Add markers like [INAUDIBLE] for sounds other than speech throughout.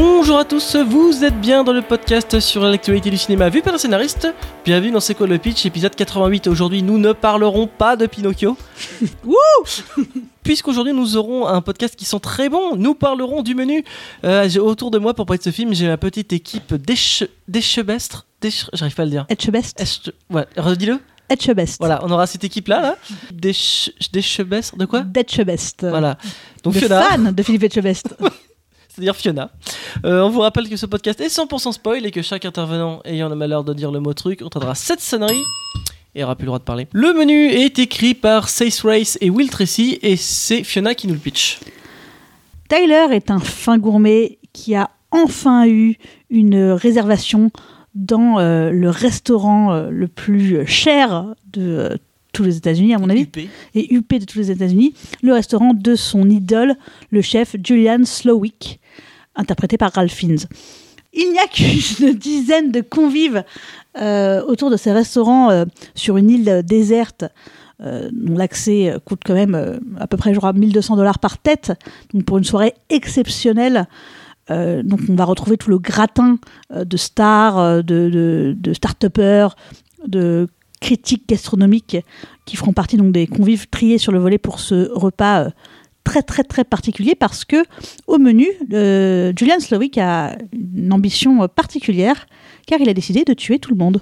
Bonjour à tous, vous êtes bien dans le podcast sur l'actualité du cinéma vu par un scénariste. Bienvenue dans C'est quoi le pitch, épisode 88. Aujourd'hui, nous ne parlerons pas de Pinocchio. [LAUGHS] Puisqu'aujourd'hui, nous aurons un podcast qui sent très bon. Nous parlerons du menu. Euh, autour de moi, pour parler de ce film, j'ai ma petite équipe d'éche- d'échebestres. d'éche- J'arrive pas à le dire. Etchebest. Eche- Ouais, redis-le. Etchebest. Voilà, on aura cette équipe-là, là. D'échebestres, de quoi? D'Etchebest. Voilà. Donc de Fiona. fan de Philippe Etchebest. [LAUGHS] c'est-à-dire Fiona. Euh, on vous rappelle que ce podcast est 100% spoil et que chaque intervenant ayant le malheur de dire le mot truc entendra cette sonnerie et aura plus le droit de parler. Le menu est écrit par Sace Race et Will Tracy et c'est Fiona qui nous le pitch. Tyler est un fin gourmet qui a enfin eu une réservation dans euh, le restaurant euh, le plus cher de tous les États-Unis, à mon avis, et huppé de tous les États-Unis, le restaurant de son idole, le chef Julian Slowick, interprété par Ralph Fiennes. Il n'y a [LAUGHS] qu'une dizaine de convives euh, autour de ces restaurants euh, sur une île déserte euh, dont l'accès coûte quand même à peu près je crois, 1200 dollars par tête, pour une soirée exceptionnelle. Donc on va retrouver tout le gratin de stars, de, de, de critiques gastronomiques qui feront partie donc des convives triés sur le volet pour ce repas très très très particulier parce que au menu, euh, Julian Slowick a une ambition euh, particulière car il a décidé de tuer tout le monde.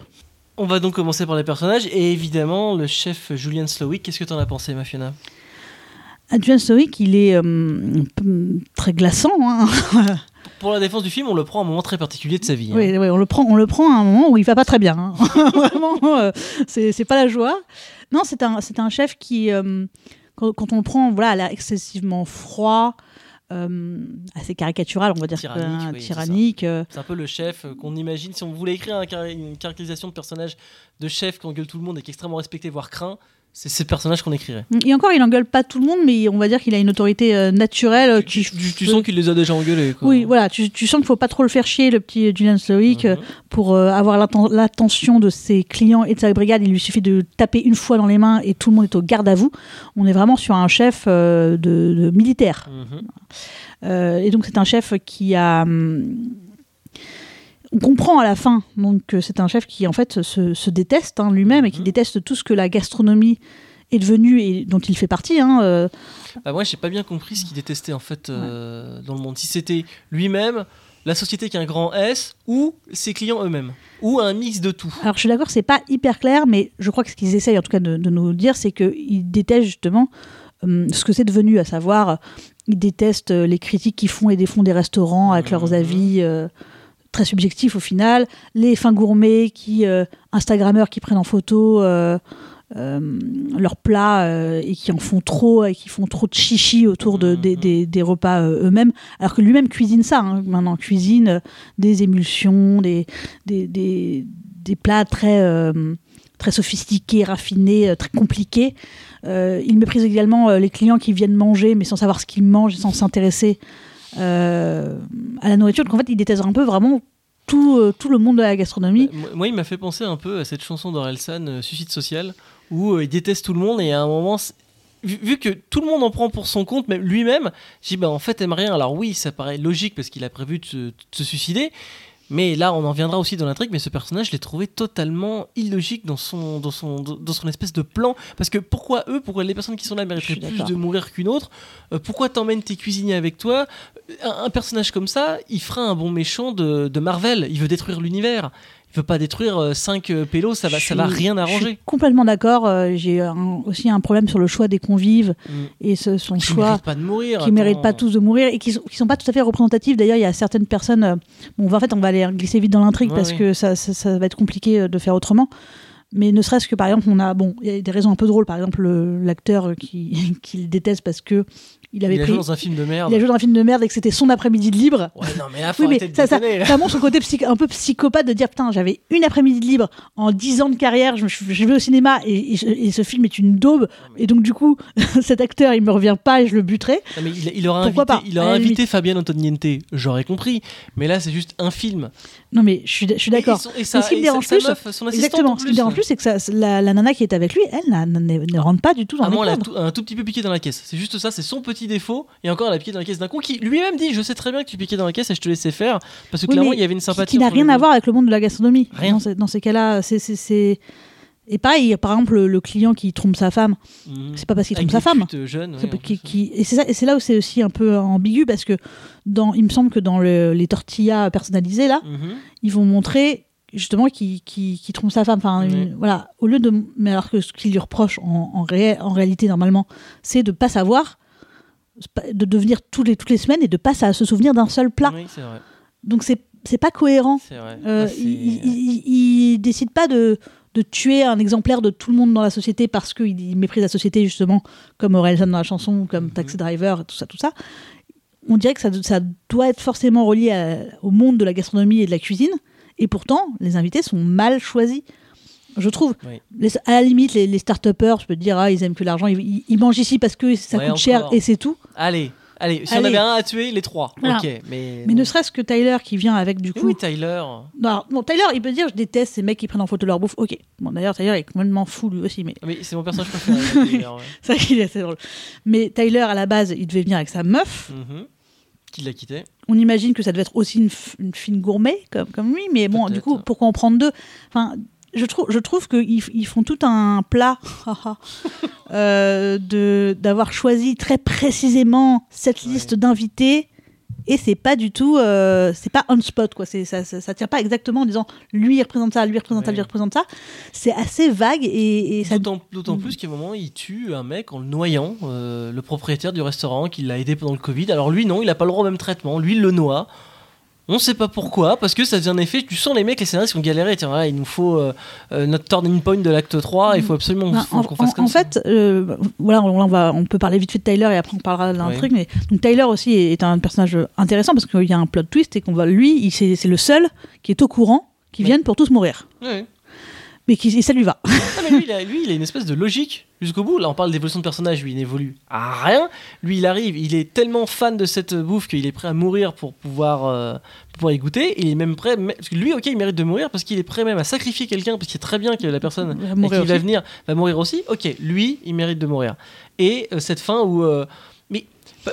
On va donc commencer par les personnages et évidemment le chef Julian Slowick. Qu'est-ce que t'en as pensé, ma Fiona? Ah, Julian Slowick, il est euh, très glaçant. hein. [LAUGHS] Pour la défense du film, on le prend à un moment très particulier de sa vie. hein. Oui, oui, on le prend, on le prend à un moment où il va pas très bien. hein. [LAUGHS] Vraiment, euh, c'est pas la joie. Non, c'est un, un chef qui, quand, quand on le prend, voilà, a l'air excessivement froid, euh, assez caricatural, on va dire, Tyrannique, que, oui, c'est ça. tyrannique. euh, C'est un peu le chef euh, qu'on imagine. Si on voulait écrire un une caractérisation de personnage de chef qui engueule tout le monde et qui est extrêmement respecté, voire craint, c'est ce personnage qu'on écrirait. Et encore, il engueule pas tout le monde, mais on va dire qu'il a une autorité euh, naturelle. Tu, qui tu- tu sens qu'il les a déjà engueulés. Quoi. Oui, voilà, tu, tu sens qu'il faut pas trop le faire chier, le petit Julian Slowick, Mhm. pour euh, avoir l'atten- l'attention de ses clients et de sa brigade. Il lui suffit de taper une fois dans les mains et tout le monde est au garde à vous. On est vraiment sur un chef euh, de, de militaire. Mhm. Et donc c'est un chef qui a... hum, on comprend à la fin donc que c'est un chef qui en fait se, se déteste hein, lui-même et qui Mhm. déteste tout ce que la gastronomie est devenue et dont il fait partie. hein, euh, Bah, moi, j'ai pas bien compris ce qu'il détestait en fait euh, dans le monde. Si c'était lui-même, la société qui a un grand S, ou ses clients eux-mêmes, ou un mix de tout. Alors je suis d'accord, c'est pas hyper clair, mais je crois que ce qu'ils essayent en tout cas de, de nous dire, c'est qu'ils détestent justement hum, ce que c'est devenu, à savoir, euh, ils détestent euh, les critiques qui font et défont des restaurants avec leurs Mhm. avis euh, très subjectifs au final, les fins gourmets qui, euh, Instagrammeurs qui prennent en photo euh, euh, leurs plats euh, et qui en font trop et qui font trop de chichi autour de, des, Mhm. des- des repas eux-mêmes, alors que lui-même cuisine ça, hein, maintenant cuisine des émulsions, des, des, des, des plats très, très sophistiqués, raffinés, euh, très compliqués. Euh, il méprise également euh, les clients qui viennent manger, mais sans savoir ce qu'ils mangent, et sans s'intéresser euh, à la nourriture. Donc en fait, il déteste un peu vraiment tout, euh, tout le monde de la gastronomie. Moi, moi, il m'a fait penser un peu à cette chanson d'Orelsan, euh, Suicide Social, où il déteste tout le monde et à un moment. Vu, que tout le monde en prend pour son compte, même lui-même, j'ai bah en fait aime rien. Alors oui, ça paraît logique parce qu'il a prévu de se suicider, mais là on en viendra aussi dans l'intrigue. Mais ce personnage, je l'ai trouvé totalement illogique dans son, dans son, dans son espèce de plan. Parce que pourquoi eux, pourquoi les personnes qui sont là mériteraient plus de mourir qu'une autre Euh, Pourquoi t'emmènes tes cuisiniers avec toi? Un, un personnage comme ça, il fera un bon méchant de, de Marvel. Il veut détruire l'univers. Il veut pas détruire 5 pélos, ça va, Je ça va rien Je arranger. suis complètement d'accord. euh, J'ai un- aussi un problème sur le choix des convives Mm. et ce, son Qui choix. méritent pas de mourir. qui méritent pas tous de mourir et qui sont, qui sont pas tout à fait représentatifs. D'ailleurs, il y a certaines personnes. euh, bon, en fait, on va aller glisser vite dans l'intrigue Ouais, parce que ça, ça, ça va être compliqué euh, de faire autrement. Mais ne serait-ce que par exemple, on a bon, il y a des raisons un peu drôles. Par exemple, le- l'acteur qui, [LAUGHS] qui le déteste parce que il avait Il a pris, joué dans un film de merde. il a joué dans un film de merde et que c'était son après-midi de libre. Ouais, non, mais là, faut Oui, mais de ça, ça, montre son côté un peu psychopathe de dire putain, j'avais une après-midi de libre en 10 ans de carrière, je, je vais au cinéma et, et ce- et ce film est une daube. mais- Et donc, du coup, [LAUGHS] cet acteur, il me revient pas et je le buterai. Non, mais il, il aura Pourquoi invité, pas, il aura la invité. Fabienne Antoniente, j'aurais compris. Mais là, c'est juste un film. Non, mais je suis, je suis d'accord. Et, son- et sa- ce qui me dérange plus, meuf, son Exactement. en Ce qui me dérange plus, c'est que ça, la, la nana qui est avec lui, elle ne, rentre pas du tout dans moins, elle a tout- un tout petit peu piqué dans la caisse. C'est juste ça, c'est son petit défaut. Et encore, elle a piqué dans la caisse d'un con qui lui-même dit Je sais très bien que tu piquais dans la caisse et je te laissais faire. Parce que Oui, clairement, il y avait une sympathie. Qui n'a rien à voir avec le monde de la gastronomie. Rien. Dans ces, dans ces cas-là, c'est. Et pareil, par exemple, le, le client qui trompe sa femme, Mhm. c'est pas parce qu'il trompe sa femme. C'est ouais, qui- qui- Et c'est là où c'est aussi un peu ambigu parce que dans, il me semble que dans le- les tortillas personnalisées, là, Mhm. ils vont montrer justement qu'il- qu'il trompe sa femme. Enfin, une- voilà. Au lieu de. Mais alors que ce qu'il lui reproche en, en, réel- en réalité, normalement, c'est de pas savoir, de devenir tous les, toutes les semaines et de pas sa- se souvenir d'un seul plat. Oui, c'est vrai. Donc c'est c'est pas cohérent. Vrai. Euh, Ah, il, il- il- il décide pas de, de tuer un exemplaire de tout le monde dans la société parce qu'il il méprise la société justement comme Orelsan dans la chanson comme Mhm. Taxi Driver et tout ça tout ça on dirait que ça, ça doit être forcément relié à- au monde de la gastronomie et de la cuisine et pourtant les invités sont mal choisis je trouve Oui. Les- à la limite les, les start-upers je peux te dire ah, ils aiment que l'argent ils, ils- ils mangent ici parce que ça Ouais, coûte cher et c'est tout Allez, allez, si on Allez. avait un à tuer, les trois. Voilà. Mais. mais ne serait-ce que Tyler qui vient avec du Mais coup oui, Tyler. Non, bon, Tyler, il peut dire je déteste ces mecs qui prennent en photo leur bouffe. Ok. Bon, d'ailleurs, Tyler est complètement fou lui aussi, mais Mais c'est mon personnage préféré. Tyler, [LAUGHS] ouais. ça, il est assez drôle. Mais Tyler, à la base, il devait venir avec sa meuf. Mhm. Qui l'a quitté On imagine que ça devait être aussi une, fine gourmet comme, comme lui, mais bon, du coup, pourquoi en prendre deux? Enfin, je trouve, je trouve qu'ils ils font tout un plat [LAUGHS] euh, de d'avoir choisi très précisément cette Ouais. liste d'invités. Et c'est pas du tout, euh, c'est pas on spot quoi. C'est ça, ça, ça tient pas exactement en disant lui il représente ça, lui il représente ça, Ouais. lui il représente ça. C'est assez vague et, et ça. D'autant d'autant plus qu'à un moment, il tue un mec en le noyant, euh, le propriétaire du restaurant qui l'a aidé pendant le Covid. Alors lui, non, il n'a pas le droit au même traitement. Lui, il le noie. On sait pas pourquoi, parce que ça devient un effet. Tu sens les mecs, les scénaristes qui ont galéré. Tiens, voilà, il nous faut euh, euh, notre turning point de l'acte 3. Il faut absolument Ben, en, qu'on fasse en- comme en ça. fait, euh, voilà, on, on va, on peut parler vite fait de Tyler et après on parlera d'un Ouais. truc. Mais donc Tyler aussi est un personnage intéressant parce qu'il y a un plot twist et qu'on va lui, c'est c'est le seul qui est au courant qui Ouais. viennent pour tous mourir. Ouais. Mais qui, et ça lui va. [LAUGHS] Mais lui il, a, lui, il a une espèce de logique jusqu'au bout. Là, on parle d'évolution de personnage. Lui, il n'évolue à rien. Lui, il arrive, il est tellement fan de cette bouffe qu'il est prêt à mourir pour pouvoir, euh, pour pouvoir y goûter. Il est même prêt. mais- Parce que lui, ok, il mérite de mourir parce qu'il est prêt même à sacrifier quelqu'un parce qu'il sait très bien que la personne qui va venir va mourir aussi. Ok, lui, il mérite de mourir. Et euh, cette fin où. euh,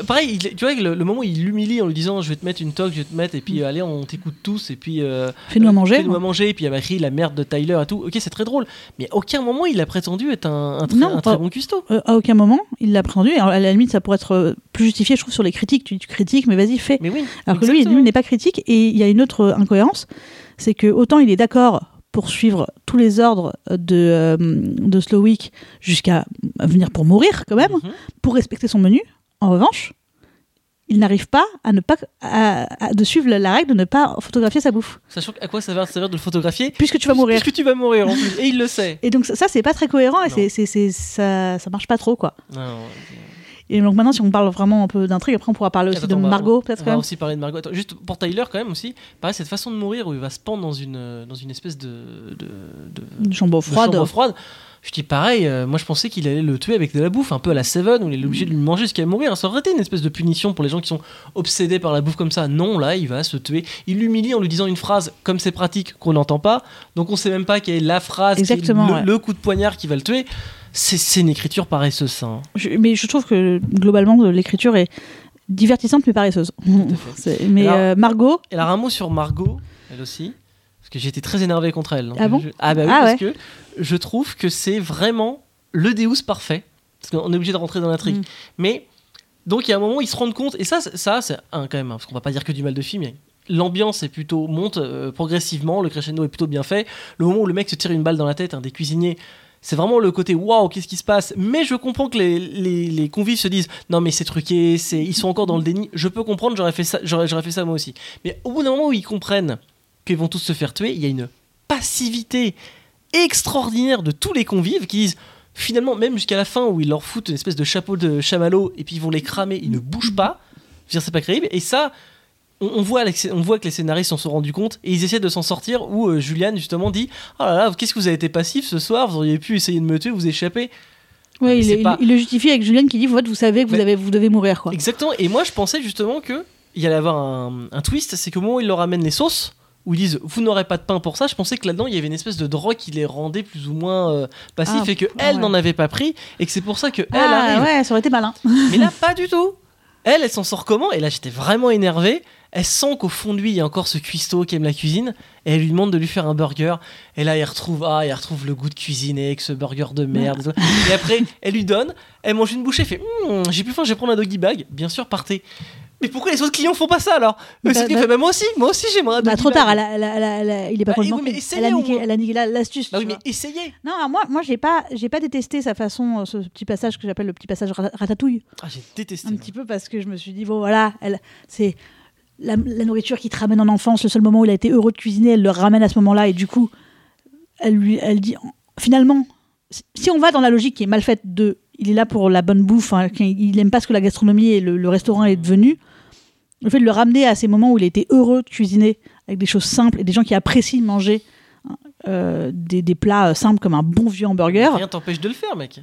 pareil, il- tu vois, le, le moment où il l'humilie en lui disant Je vais te mettre une toque, je vais te mettre, et puis euh, allez, on t'écoute tous, et puis. euh, Fais-nous à manger. Fais-nous à manger, et puis il a écrit la merde de Tyler et tout. Ok, c'est très drôle. Mais à aucun moment il a prétendu être un, un très, Non, un très bon cuistot. Euh, à aucun moment, il l'a prétendu. Alors, à la limite, ça pourrait être euh, plus justifié, je trouve, sur les critiques. Tu, tu critiques, mais vas-y, fais. Mais oui. Alors que lui, lui n'est pas critique. Et il y a une autre euh, incohérence, c'est que autant il est d'accord pour suivre tous les ordres de, euh, de Slowick jusqu'à venir pour mourir quand même, Mhm. pour respecter son menu. En revanche, il n'arrive pas à ne pas à- à- de suivre la- règle de ne pas photographier sa bouffe, Sachant à quoi ça va servir de le photographier puisque tu vas mourir. Puisque tu vas mourir en plus. Et il le sait. Et donc ça, ça, c'est pas très cohérent et c'est, c'est, c'est- ça, ça marche pas trop quoi. Non, Et donc maintenant, si on parle vraiment un peu d'intrigue, après on pourra parler aussi Attends, de on va- Margot On peut-être va quand même. aussi parler de Margot. Attends, juste pour Tyler, quand même aussi, pareil, cette façon de mourir où il va se pendre dans une, dans une espèce de, de, de- chambre de froide. chambre froide. Je dis pareil, euh, moi je pensais qu'il allait le tuer avec de la bouffe, un peu à la Seven, où il est obligé de lui manger jusqu'à mourir. Ça aurait été une espèce de punition pour les gens qui sont obsédés par la bouffe comme ça. Non, là, il va se tuer. Il l'humilie en lui disant une phrase, comme c'est pratique, qu'on n'entend pas. Donc on sait même pas quelle est la phrase, qui est Exactement, le, ouais. le coup de poignard qui va le tuer. C'est une écriture paresseuse, hein. Je- mais je trouve que globalement l'écriture est divertissante mais paresseuse. [LAUGHS] Mais Alors- euh, Margot, Et alors un mot sur Margot, elle aussi, que été très énervé contre elle. Donc, Ah bon je- Ah bah oui, Ah parce que je trouve que c'est vraiment le Deus parfait. Parce qu'on est obligé de rentrer dans l'intrigue. Mm. Mais donc il y a un moment où ils se rendent compte, et ça, c'est- ça c'est quand même, hein, parce qu'on va pas dire que du mal de film. L'ambiance est plutôt monte euh, progressivement, le crescendo est plutôt bien fait. Le moment où le mec se tire une balle dans la tête, un des cuisiniers, c'est vraiment le côté waouh, qu'est-ce qui se passe? Mais je comprends que les, les, les convives se disent non, mais c'est truqué, c'est, ils sont encore dans le déni. Je peux comprendre, j'aurais fait ça, j'aurais fait ça moi aussi. Mais au bout d'un moment où ils comprennent qu'ils vont tous se faire tuer, il y a une passivité extraordinaire de tous les convives qui disent finalement, même jusqu'à la fin où ils leur foutent une espèce de chapeau de chamallow et puis ils vont les cramer, ils ne bougent pas. C'est pas crédible. Et ça, on, voit, on voit que les scénaristes s'en sont rendus compte et ils essaient de s'en sortir. Où euh, Juliane justement dit Oh là là, qu'est-ce que vous avez été passif ce soir Vous auriez pu essayer de me tuer, vous échapper. ouais, il, pas- le justifie avec Julienne qui dit vous, vous savez que vous, avez, vous devez mourir quoi. Exactement. Et moi, je pensais justement que il y allait avoir un, un twist c'est qu'au moment où il leur amène les sauces, où ils disent vous n'aurez pas de pain pour ça, je pensais que là-dedans il y avait une espèce de drogue qui les rendait plus ou moins euh, passifs Ah, et que elle ouais. n'en avait pas pris et que c'est pour ça que elle Ah arrive. ouais, ça aurait été malin. Mais là, [LAUGHS] pas du tout. Elle, elle s'en sort comment? Et là, j'étais vraiment énervé. Elle sent qu'au fond de lui, il y a encore ce cuistot qui aime la cuisine. Et elle lui demande de lui faire un burger. Et là, il retrouve, ah, il retrouve le goût de cuisiner avec ce burger de merde. et après, elle lui donne. Elle mange une bouchée. Elle fait, Hum, j'ai plus faim, je vais prendre un doggy bag. Bien sûr, partez. Mais pourquoi les autres clients font pas ça alors Bah, bah- fait, bah, moi aussi, moi aussi j'aimerais Bah, trop tard, bag. elle a- elle a- elle a- elle a- il est pas Bah, complètement oui, mais con. essayez elle a niqué, l'astuce. Bah oui, mais essayez. Non, moi, moi j'ai pas, j'ai pas détesté sa façon, euh, ce petit passage que j'appelle le petit passage rat- ratatouille, Ah, j'ai détesté. un petit peu parce que je me suis dit bon voilà, c'est la, la nourriture qui te ramène en enfance, le seul moment où il a été heureux de cuisiner, elle le ramène à ce moment-là et du coup, elle lui, elle dit finalement, si- on va dans la logique qui est mal faite de, il est là pour la bonne bouffe, hein, il aime pas ce que la gastronomie et le, le restaurant est devenu. Le fait de le ramener à ces moments où il était heureux de cuisiner avec des choses simples et des gens qui apprécient manger hein, euh, des, des plats euh, simples comme un bon vieux hamburger. Rien t'empêche de le faire, mec.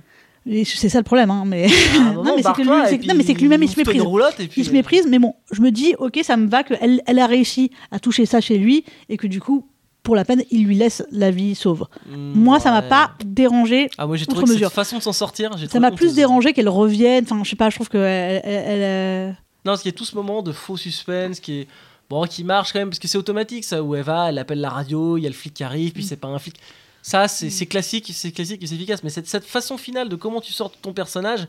C'est ça le problème, hein, mais un [LAUGHS] Non, mais c'est que non, mais c'est lui-même, il se méprise. puis, il se euh, méprise. Mais bon, je me dis, ok, ça me va qu'elle elle a réussi à toucher ça chez lui et que du coup, pour la peine, il lui laisse la vie sauve. Moi, ça m'a ouais. pas dérangé. Ah, moi j'ai trouvé que cette façon de s'en sortir, Ça m'a plus dérangé qu'elle revienne. Enfin, je sais pas, je trouve que elle, elle- elle, euh, Non, parce qu'il y a tout ce moment de faux suspense qui est. Bon, qui marche quand même, parce que c'est automatique ça, où elle va, elle appelle la radio, il y a le flic qui arrive, Mm. puis c'est pas un flic. Ça, c'est c'est classique, c'est classique et c'est efficace. Mais cette, cette façon finale de comment tu sors ton personnage,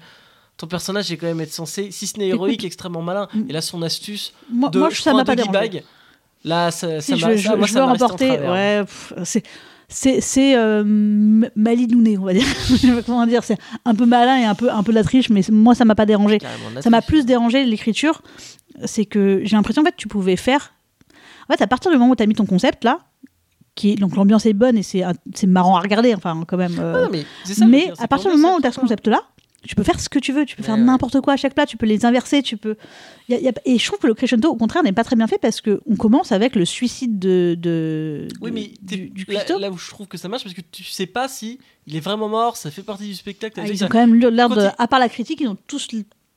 ton personnage est quand même être censé, si ce n'est héroïque, extrêmement malin. Mm. Et là, son astuce Moi, de moi, je ça m'a un pas dérangé. bag, là, ça, Si ça je, m'a je, ça, moi, je ça veux remporter. Ouais, c'est c'est c'est euh, m- malinouné, on va dire. [LAUGHS] je sais pas comment dire. C'est un peu malin et un peu un peu de la triche, mais moi ça m'a pas dérangé. Ça m'a plus dérangé l'écriture, c'est que j'ai l'impression en fait tu pouvais faire. En fait, à partir du moment où tu as mis ton concept là, qui est- donc l'ambiance est bonne et c'est marrant à regarder, enfin quand même. euh, Ah, non, mais ça, mais à partir du moment où tu as ce concept là, tu peux faire ce que tu veux, tu peux Ouais, faire ouais. n'importe quoi à chaque plat, tu peux les inverser, tu peux. y a- y a- Et je trouve que le crescendo au contraire n'est pas très bien fait parce que on commence avec le suicide de, de, Oui, de- mais t'es- du, du là, là où je trouve que ça marche, parce que tu sais pas si il est vraiment mort, ça fait partie du spectacle. Ah, ils ont quand même l'air de, à part la critique, ils ont tous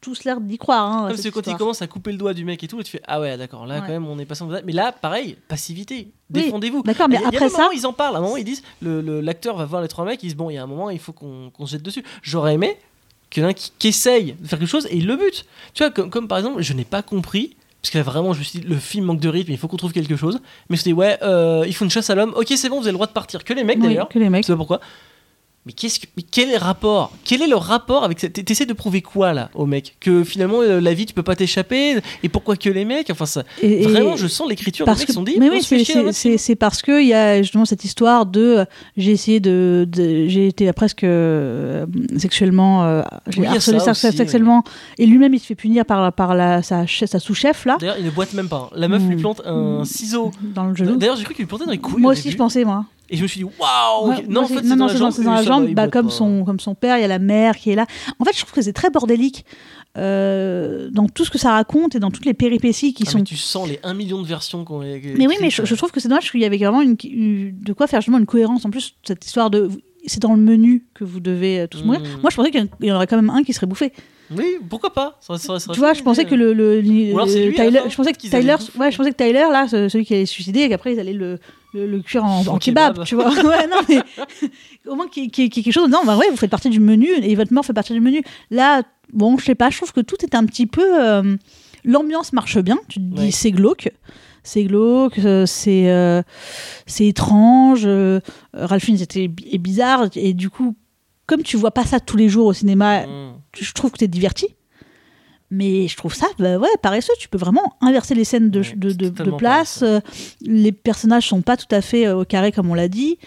tous l'air d'y croire. Hein, Comme c'est quand il commence à couper le doigt du mec et tout, et tu fais Ah ouais, d'accord, là Ouais. quand même on est passé en Mais là, pareil, passivité, Oui, défendez-vous. D'accord, mais Il y a- y après ça, où ils en parlent. À un moment, ils disent le- le- L'acteur va voir les trois mecs, ils disent Bon, il y a un moment, il faut qu'on qu'on se jette dessus. J'aurais aimé qu'il y en ait un qui, qui essaye de faire quelque chose et il le bute. Tu vois, comme, comme par exemple, je n'ai pas compris. Parce que là, vraiment, je me suis dit, le film manque de rythme, il faut qu'on trouve quelque chose. Mais je me suis dit, ouais, euh, ils font une chasse à l'homme. Ok, c'est bon, vous avez le droit de partir. Que les mecs oui, d'ailleurs. que les mecs. Tu sais pas pourquoi mais, qu'est-ce que, mais quel est le rapport? Quel est le rapport avec cette... T'essaies de prouver quoi là au mec? Que finalement euh, la vie tu peux pas t'échapper? Et pourquoi que les mecs? Enfin ça, Et- et- vraiment je sens l'écriture. Parce mecs que, sont dit mais oui, c'est- parce qu'il y a justement cette histoire de euh, j'ai essayé de, de- j'ai été presque euh, sexuellement j'ai Oui, harcelé ça aussi, sexuellement et lui-même il se fait punir par par la sa, che- sa sous-chef là D'ailleurs il ne boite même pas. La meuf Mm. lui plante un Mm. ciseau. dans le genou. D'ailleurs j'ai cru qu'il lui plantait dans les couilles. Moi au aussi je pensais moi. Et je me suis dit waouh ok. Ouais, Non en fait c'est- dans la jambe. dans la bah, comme son comme son père, il y a la mère qui est là. En fait, je trouve que c'est très bordélique euh, dans tout ce que ça raconte et dans toutes les péripéties qui Ah, sont mais tu sens les 1 million de versions qu'on Mais oui, mais je, je trouve que c'est dommage qu'il y avait vraiment une, de quoi faire justement une cohérence. En plus, cette histoire de. C'est dans le menu que vous devez euh, tous mourir. Mm. Moi, je pensais qu'il y en aurait quand même un qui serait bouffé. Oui, pourquoi pas? Ça- ça- ça- tu vois, je pensais que le. le, Ou alors c'est lui, à la Tyler, je pensais que Tyler, ouais, je pensais que Tyler, là, ce- celui qui allait se suicider, et qu'après ils allaient le, le, le cuire en, kebab, kebab. tu vois. [LAUGHS] ouais, non, mais [LAUGHS] au moins qu'il y, ait quelque chose. Non, bah ouais, vous faites partie du menu et votre mort fait partie du menu. Là, bon, je sais pas, je trouve que tout est un petit peu. euh, L'ambiance marche bien. Tu te dis, Ouais. c'est glauque. C'est glauque, euh, c'est euh, c'est étrange. euh, Ralph Fiennes était est bizarre et du coup, comme tu vois pas ça tous les jours au cinéma, Mm. je trouve que t'es diverti. Mais je trouve ça, bah ouais, paresseux. Tu peux vraiment inverser les scènes de, Ouais, de, c'est de- de totalement place. euh, les personnages sont pas tout à fait euh, au carré comme on l'a dit.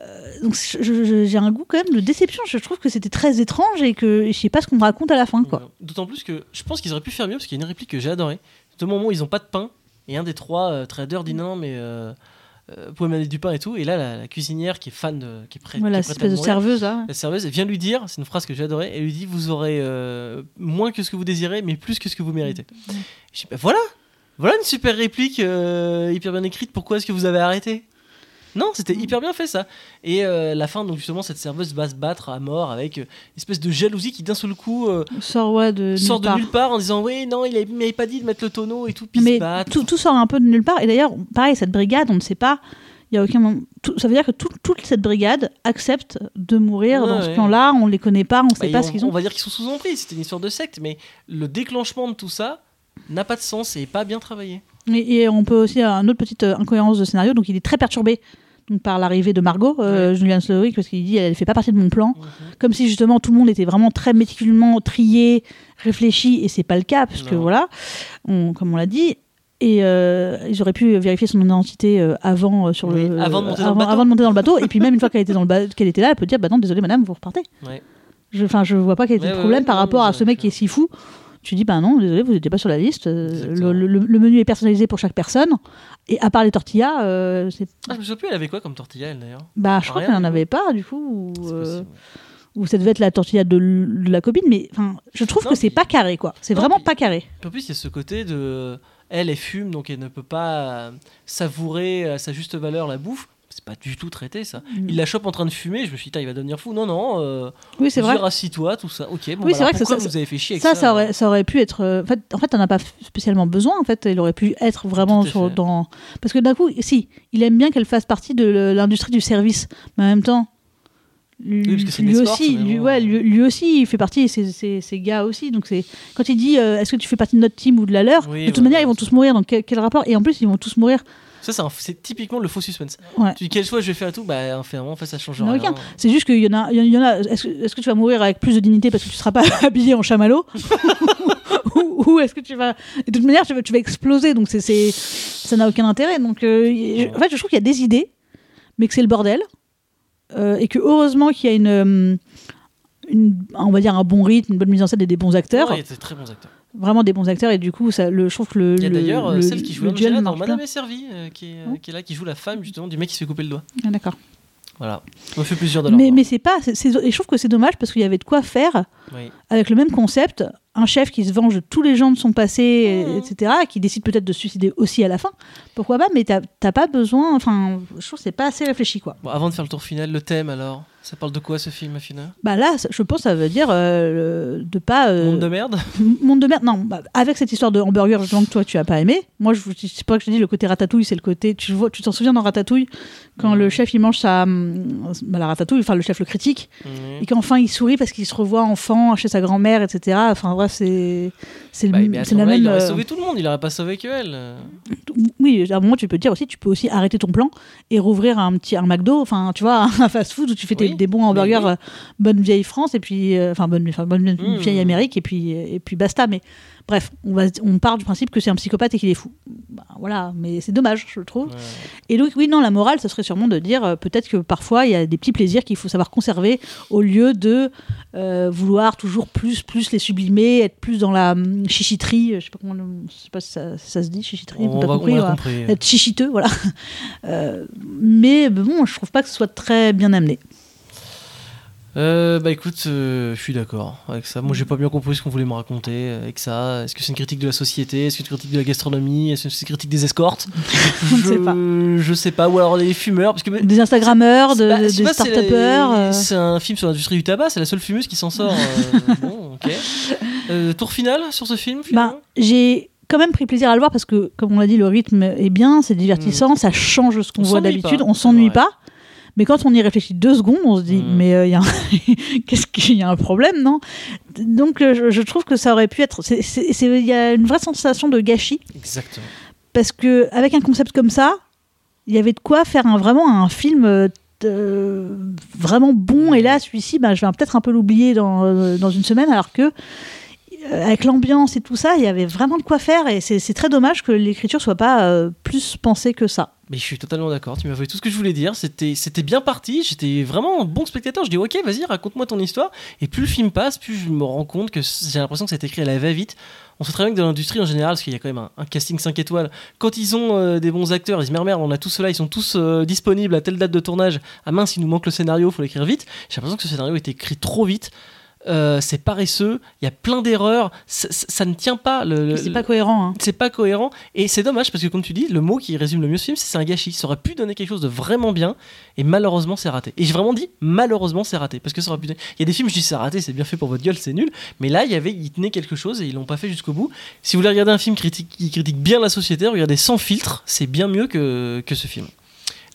Euh, donc j'ai un goût quand même de déception. Je trouve que c'était très étrange et que je sais pas ce qu'on me raconte à la fin, quoi. D'autant plus que je pense qu'ils auraient pu faire mieux parce qu'il y a une réplique que j'ai adorée. C'est au moment où ils ont pas de pain et un des trois traders dit non mais vous pouvez m'amener du pain et tout et là la, la cuisinière qui est fan de qui est prête Voilà, qui est prête à de mourir, serveuse là. la serveuse vient lui dire c'est une phrase que j'ai adorée elle lui dit vous aurez euh, moins que ce que vous désirez mais plus que ce que vous méritez. Mm. Je dis bah voilà voilà une super réplique euh, hyper bien écrite pourquoi est-ce que vous avez arrêté? Non, c'était hyper bien fait ça. Et euh, la fin, donc justement, cette serveuse va se battre à mort avec euh, une espèce de jalousie qui d'un seul coup euh, Sort, ouais, de sort nulle de part. nulle part en disant oui, non, il avait- m'avait pas dit de mettre le tonneau et tout, puis Mais tout, tout sort un peu de nulle part. Et d'ailleurs, pareil, cette brigade, on ne sait pas. Il y a aucun moment. tout- ça veut dire que tout- toute cette brigade accepte de mourir Ouais, dans ce plan-là. On les connaît pas, on ne Bah, sait pas on, ce qu'ils on ont. va dire qu'ils sont sous emprise, c'était une histoire de secte, mais le déclenchement de tout ça n'a pas de sens et est pas bien travaillé. Et, et on peut aussi avoir une autre petite euh, incohérence de scénario. Donc il est très perturbé donc, par l'arrivée de Margot, euh, Julian Slowick, parce qu'il dit elle fait pas partie de mon plan. Comme si justement tout le monde était vraiment très méticuleusement trié, réfléchi, et c'est pas le cas, parce que voilà, on- comme on l'a dit. Et euh, ils auraient pu vérifier son identité euh, avant euh, sur Oui, le avant de monter dans le avant, bateau. avant de monter dans le bateau. et puis même une fois qu'elle était dans le qu'elle était là, elle peut dire bah non désolé madame vous repartez. Ouais. Je, enfin je vois pas quel était Ouais, le ouais, problème ouais, par rapport à ce mec qui est si fou. Tu dis bah non désolé vous n'étiez pas sur la liste. Euh. Le, le- le menu est personnalisé pour chaque personne. Et à part les tortillas, euh, c'est Ah, je me souviens plus, elle avait quoi comme tortilla, elle d'ailleurs? Bah je crois qu'elle en du coup. avait pas du coup. ou, C'est euh, ou ça devait être la tortilla de, la copine, mais enfin, je trouve Non, que c'est puis- pas carré, quoi. C'est vraiment puis- pas carré. En plus, il y a ce côté de. Elle, elle fume, donc elle ne peut pas euh, savourer à sa juste valeur la bouffe. C'est pas du tout traité, ça. Mm. Il la chope en train de fumer, je me suis dit, Tain, il va devenir fou. Non, non, euh, Oui, c'est vrai. veux dire, assis-toi, tout ça. Ok, bon, Oui, bah alors vrai que ça- pourquoi vous avez fait chier avec Ça, ça ça aurait, ça aurait pu être. euh, En fait, en fait, t'en as pas spécialement besoin. En fait, il aurait pu être vraiment sur, dans. Parce que d'un coup, si, il aime bien qu'elle fasse partie de l'industrie du service, mais en même temps. Lui, parce que aussi, lui, ouais, lui, lui aussi, il fait partie, ses gars aussi. Donc c'est quand il dit, euh, est-ce que tu fais partie de notre team ou de la leur Oui, De toute voilà, manière, ils vont tous mourir. Donc quel, quel rapport? Et en plus, ils vont tous mourir. Ça, c'est un- c'est typiquement le faux suspense. Ouais. Tu dis quel choix je vais faire et tout, bah, finalement, en fait, ça change rien. aucun. C'est juste qu'il y en a, il y en a. Est-ce que, est-ce que tu vas mourir avec plus de dignité parce que tu seras pas [LAUGHS] habillé en chamallow? [LAUGHS] Ou, ou est-ce que tu vas de toute manière tu vas, tu vas exploser donc c'est, c'est ça n'a aucun intérêt donc euh, en fait je trouve qu'il y a des idées mais que c'est le bordel Euh, et que heureusement qu'il y a une, euh, une on va dire un bon rythme une bonne mise en scène et des bons acteurs Ouais, il y a de très bons acteurs. vraiment des bons acteurs et du coup ça le je trouve que le Il y a le- d'ailleurs euh, le- celle qui joue Angela dans Madame est servie, euh, qui, est, qui est là, qui joue la femme justement du mec qui se fait couper le doigt. Ah, d'accord Voilà. Ça me fait plaisir de mais mais c'est pas et je trouve que c'est dommage parce qu'il y avait de quoi faire Oui. avec le même concept, un chef qui se venge de tous les gens de son passé, et- Mhm. etc., qui décide peut-être de se suicider aussi à la fin. Pourquoi pas Mais t'as t'as pas besoin. Enfin, je trouve que c'est pas assez réfléchi, quoi. Bon, avant de faire le tour final, le thème alors Ça parle de quoi ce film, Afina? Bah là, je pense, que ça veut dire euh, de pas. euh, Monde de merde? Monde de merde. Non, bah, avec cette histoire de hamburger, justement que toi tu as pas aimé. Moi, je c'est pas que je te dis le côté ratatouille, c'est le côté. Tu vois, tu t'en souviens dans Ratatouille quand le chef il mange sa hum, bah, la ratatouille, enfin le chef le critique Mhm. et qu'enfin il sourit parce qu'il se revoit enfant chez sa grand-mère, etc. Enfin bref, c'est c'est Bah, à la même. il aurait euh, sauvé tout le monde, il aurait pas sauvé que elle. Oui, à un moment, tu peux te dire aussi, tu peux aussi arrêter ton plan et rouvrir un petit un McDo, enfin, tu vois, [LAUGHS] un fast-food où tu fais tes- des bons hamburgers oui. euh, bonne vieille France et puis, euh, enfin, bonne, Mmh. vieille Amérique et puis, et puis basta. Mais bref, on, va, on part du principe que c'est un psychopathe et qu'il est fou. Bah, voilà, mais c'est dommage, je trouve. ouais. Et donc, oui, non, la morale, ce serait sûrement de dire euh, peut-être que parfois, il y a des petits plaisirs qu'il faut savoir conserver au lieu de euh, vouloir toujours plus, plus les sublimer, être plus dans la hum, chichiterie. Je sais pas comment, je sais pas si ça, ça se dit, chichiterie. On, t'as va, compris, on compris. être chichiteux, voilà. [LAUGHS] Euh, mais bon, je trouve pas que ce soit très bien amené. Euh, bah écoute, euh, je suis d'accord avec ça. Moi, j'ai pas bien compris ce qu'on voulait me raconter euh, avec ça. Est-ce que c'est une critique de la société? Est-ce que c'est une critique de la gastronomie? Est-ce que c'est une critique des escortes? [LAUGHS] Je... sait pas. Je sais pas. Ou alors des fumeurs parce que Des Instagrammeurs, de, Bah, sais des start-upers. euh. C'est un film sur l'industrie du tabac, c'est la seule fumeuse qui s'en sort. euh, [LAUGHS] bon, ok. Euh, tour final sur ce film Bah, j'ai quand même pris plaisir à le voir parce que, comme on l'a dit, le rythme est bien, c'est divertissant, ça change ce qu'on Mm. On voit d'habitude, on s'ennuie pas. Mais quand on y réfléchit deux secondes, on se dit, Mm. mais euh, il y a un... [LAUGHS] qu'est-ce qu'il y a un problème, non? Donc, euh, je, je trouve que ça aurait pu être. Il y a une vraie sensation de gâchis Exactement. parce que avec un concept comme ça, il y avait de quoi faire un, vraiment un film euh, vraiment bon. Et là, celui-ci, bah, je vais peut-être un peu l'oublier dans, euh, dans une semaine, alors que avec l'ambiance et tout ça, il y avait vraiment de quoi faire. Et c'est c'est très dommage que l'écriture soit pas euh, plus pensée que ça. Mais je suis totalement d'accord, tu m'as fait tout ce que je voulais dire, c'était bien parti, j'étais vraiment un bon spectateur, je dis ok vas-y raconte-moi ton histoire, et plus le film passe, plus je me rends compte que j'ai l'impression que c'est écrit à la va-vite. On bien que dans l'industrie en général, parce qu'il y a quand même un, casting 5 étoiles, quand ils ont euh, des bons acteurs, ils se disent merde, on a tous cela, ils sont tous euh, disponibles à telle date de tournage, ah mince il nous manque le scénario, faut l'écrire vite, j'ai l'impression que ce scénario été écrit trop vite, euh, c'est paresseux, il y a plein d'erreurs, ça, ça- ça ne tient pas. Le, C'est pas cohérent. hein. c'est pas cohérent et c'est dommage parce que comme tu dis le mot qui résume le mieux ce film c'est c'est un gâchis ça aurait pu donner quelque chose de vraiment bien et malheureusement c'est raté et j'ai vraiment dit malheureusement c'est raté parce que ça aurait pu donner- il y a des films je dis c'est raté c'est bien fait pour votre gueule c'est nul mais là il y avait il tenait quelque chose et ils l'ont pas fait jusqu'au bout si vous voulez regarder un film critique, qui critique bien la société regardez sans filtre c'est bien mieux que, que ce film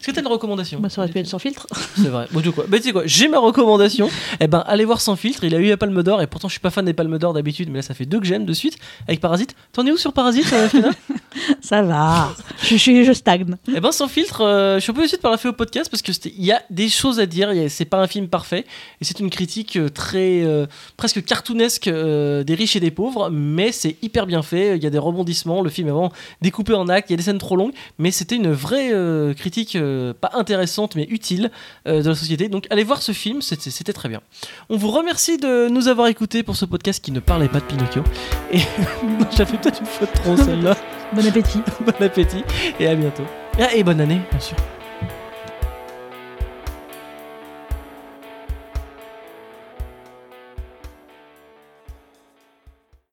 est-ce que t'as une recommandation Bah, ça aurait pu être sans filtre. [LAUGHS] c'est vrai. Bon, du quoi. Bah, tu sais quoi, j'ai ma recommandation. Eh ben, allez voir sans filtre. Il a eu la Palme d'Or et pourtant, je suis pas fan des Palmes d'Or d'habitude, mais là, ça fait deux que j'aime de suite avec Parasite. T'en es où sur Parasite, euh, Fiona [LAUGHS] Ça va. je, je, je stagne. Eh ben, sans filtre, euh, je suis un peu déçu de par la fait au podcast parce que il y a des choses à dire. C'est pas un film parfait et c'est une critique euh, très euh, presque cartoonesque euh, des riches et des pauvres, mais c'est hyper bien fait. Il y a des rebondissements. Le film est vraiment découpé en actes. Il y a des scènes trop longues, mais c'était une vraie critique euh, pas intéressante mais utile euh, de la société. Donc, allez voir ce film. C'était très bien. On vous remercie de nous avoir écoutés pour ce podcast qui ne parlait pas de Pinocchio. Et [LAUGHS] j'ai fait peut-être une fois de trop celle-là. Bon appétit. [LAUGHS] bon appétit et à bientôt. Ah, et bonne année, bien sûr.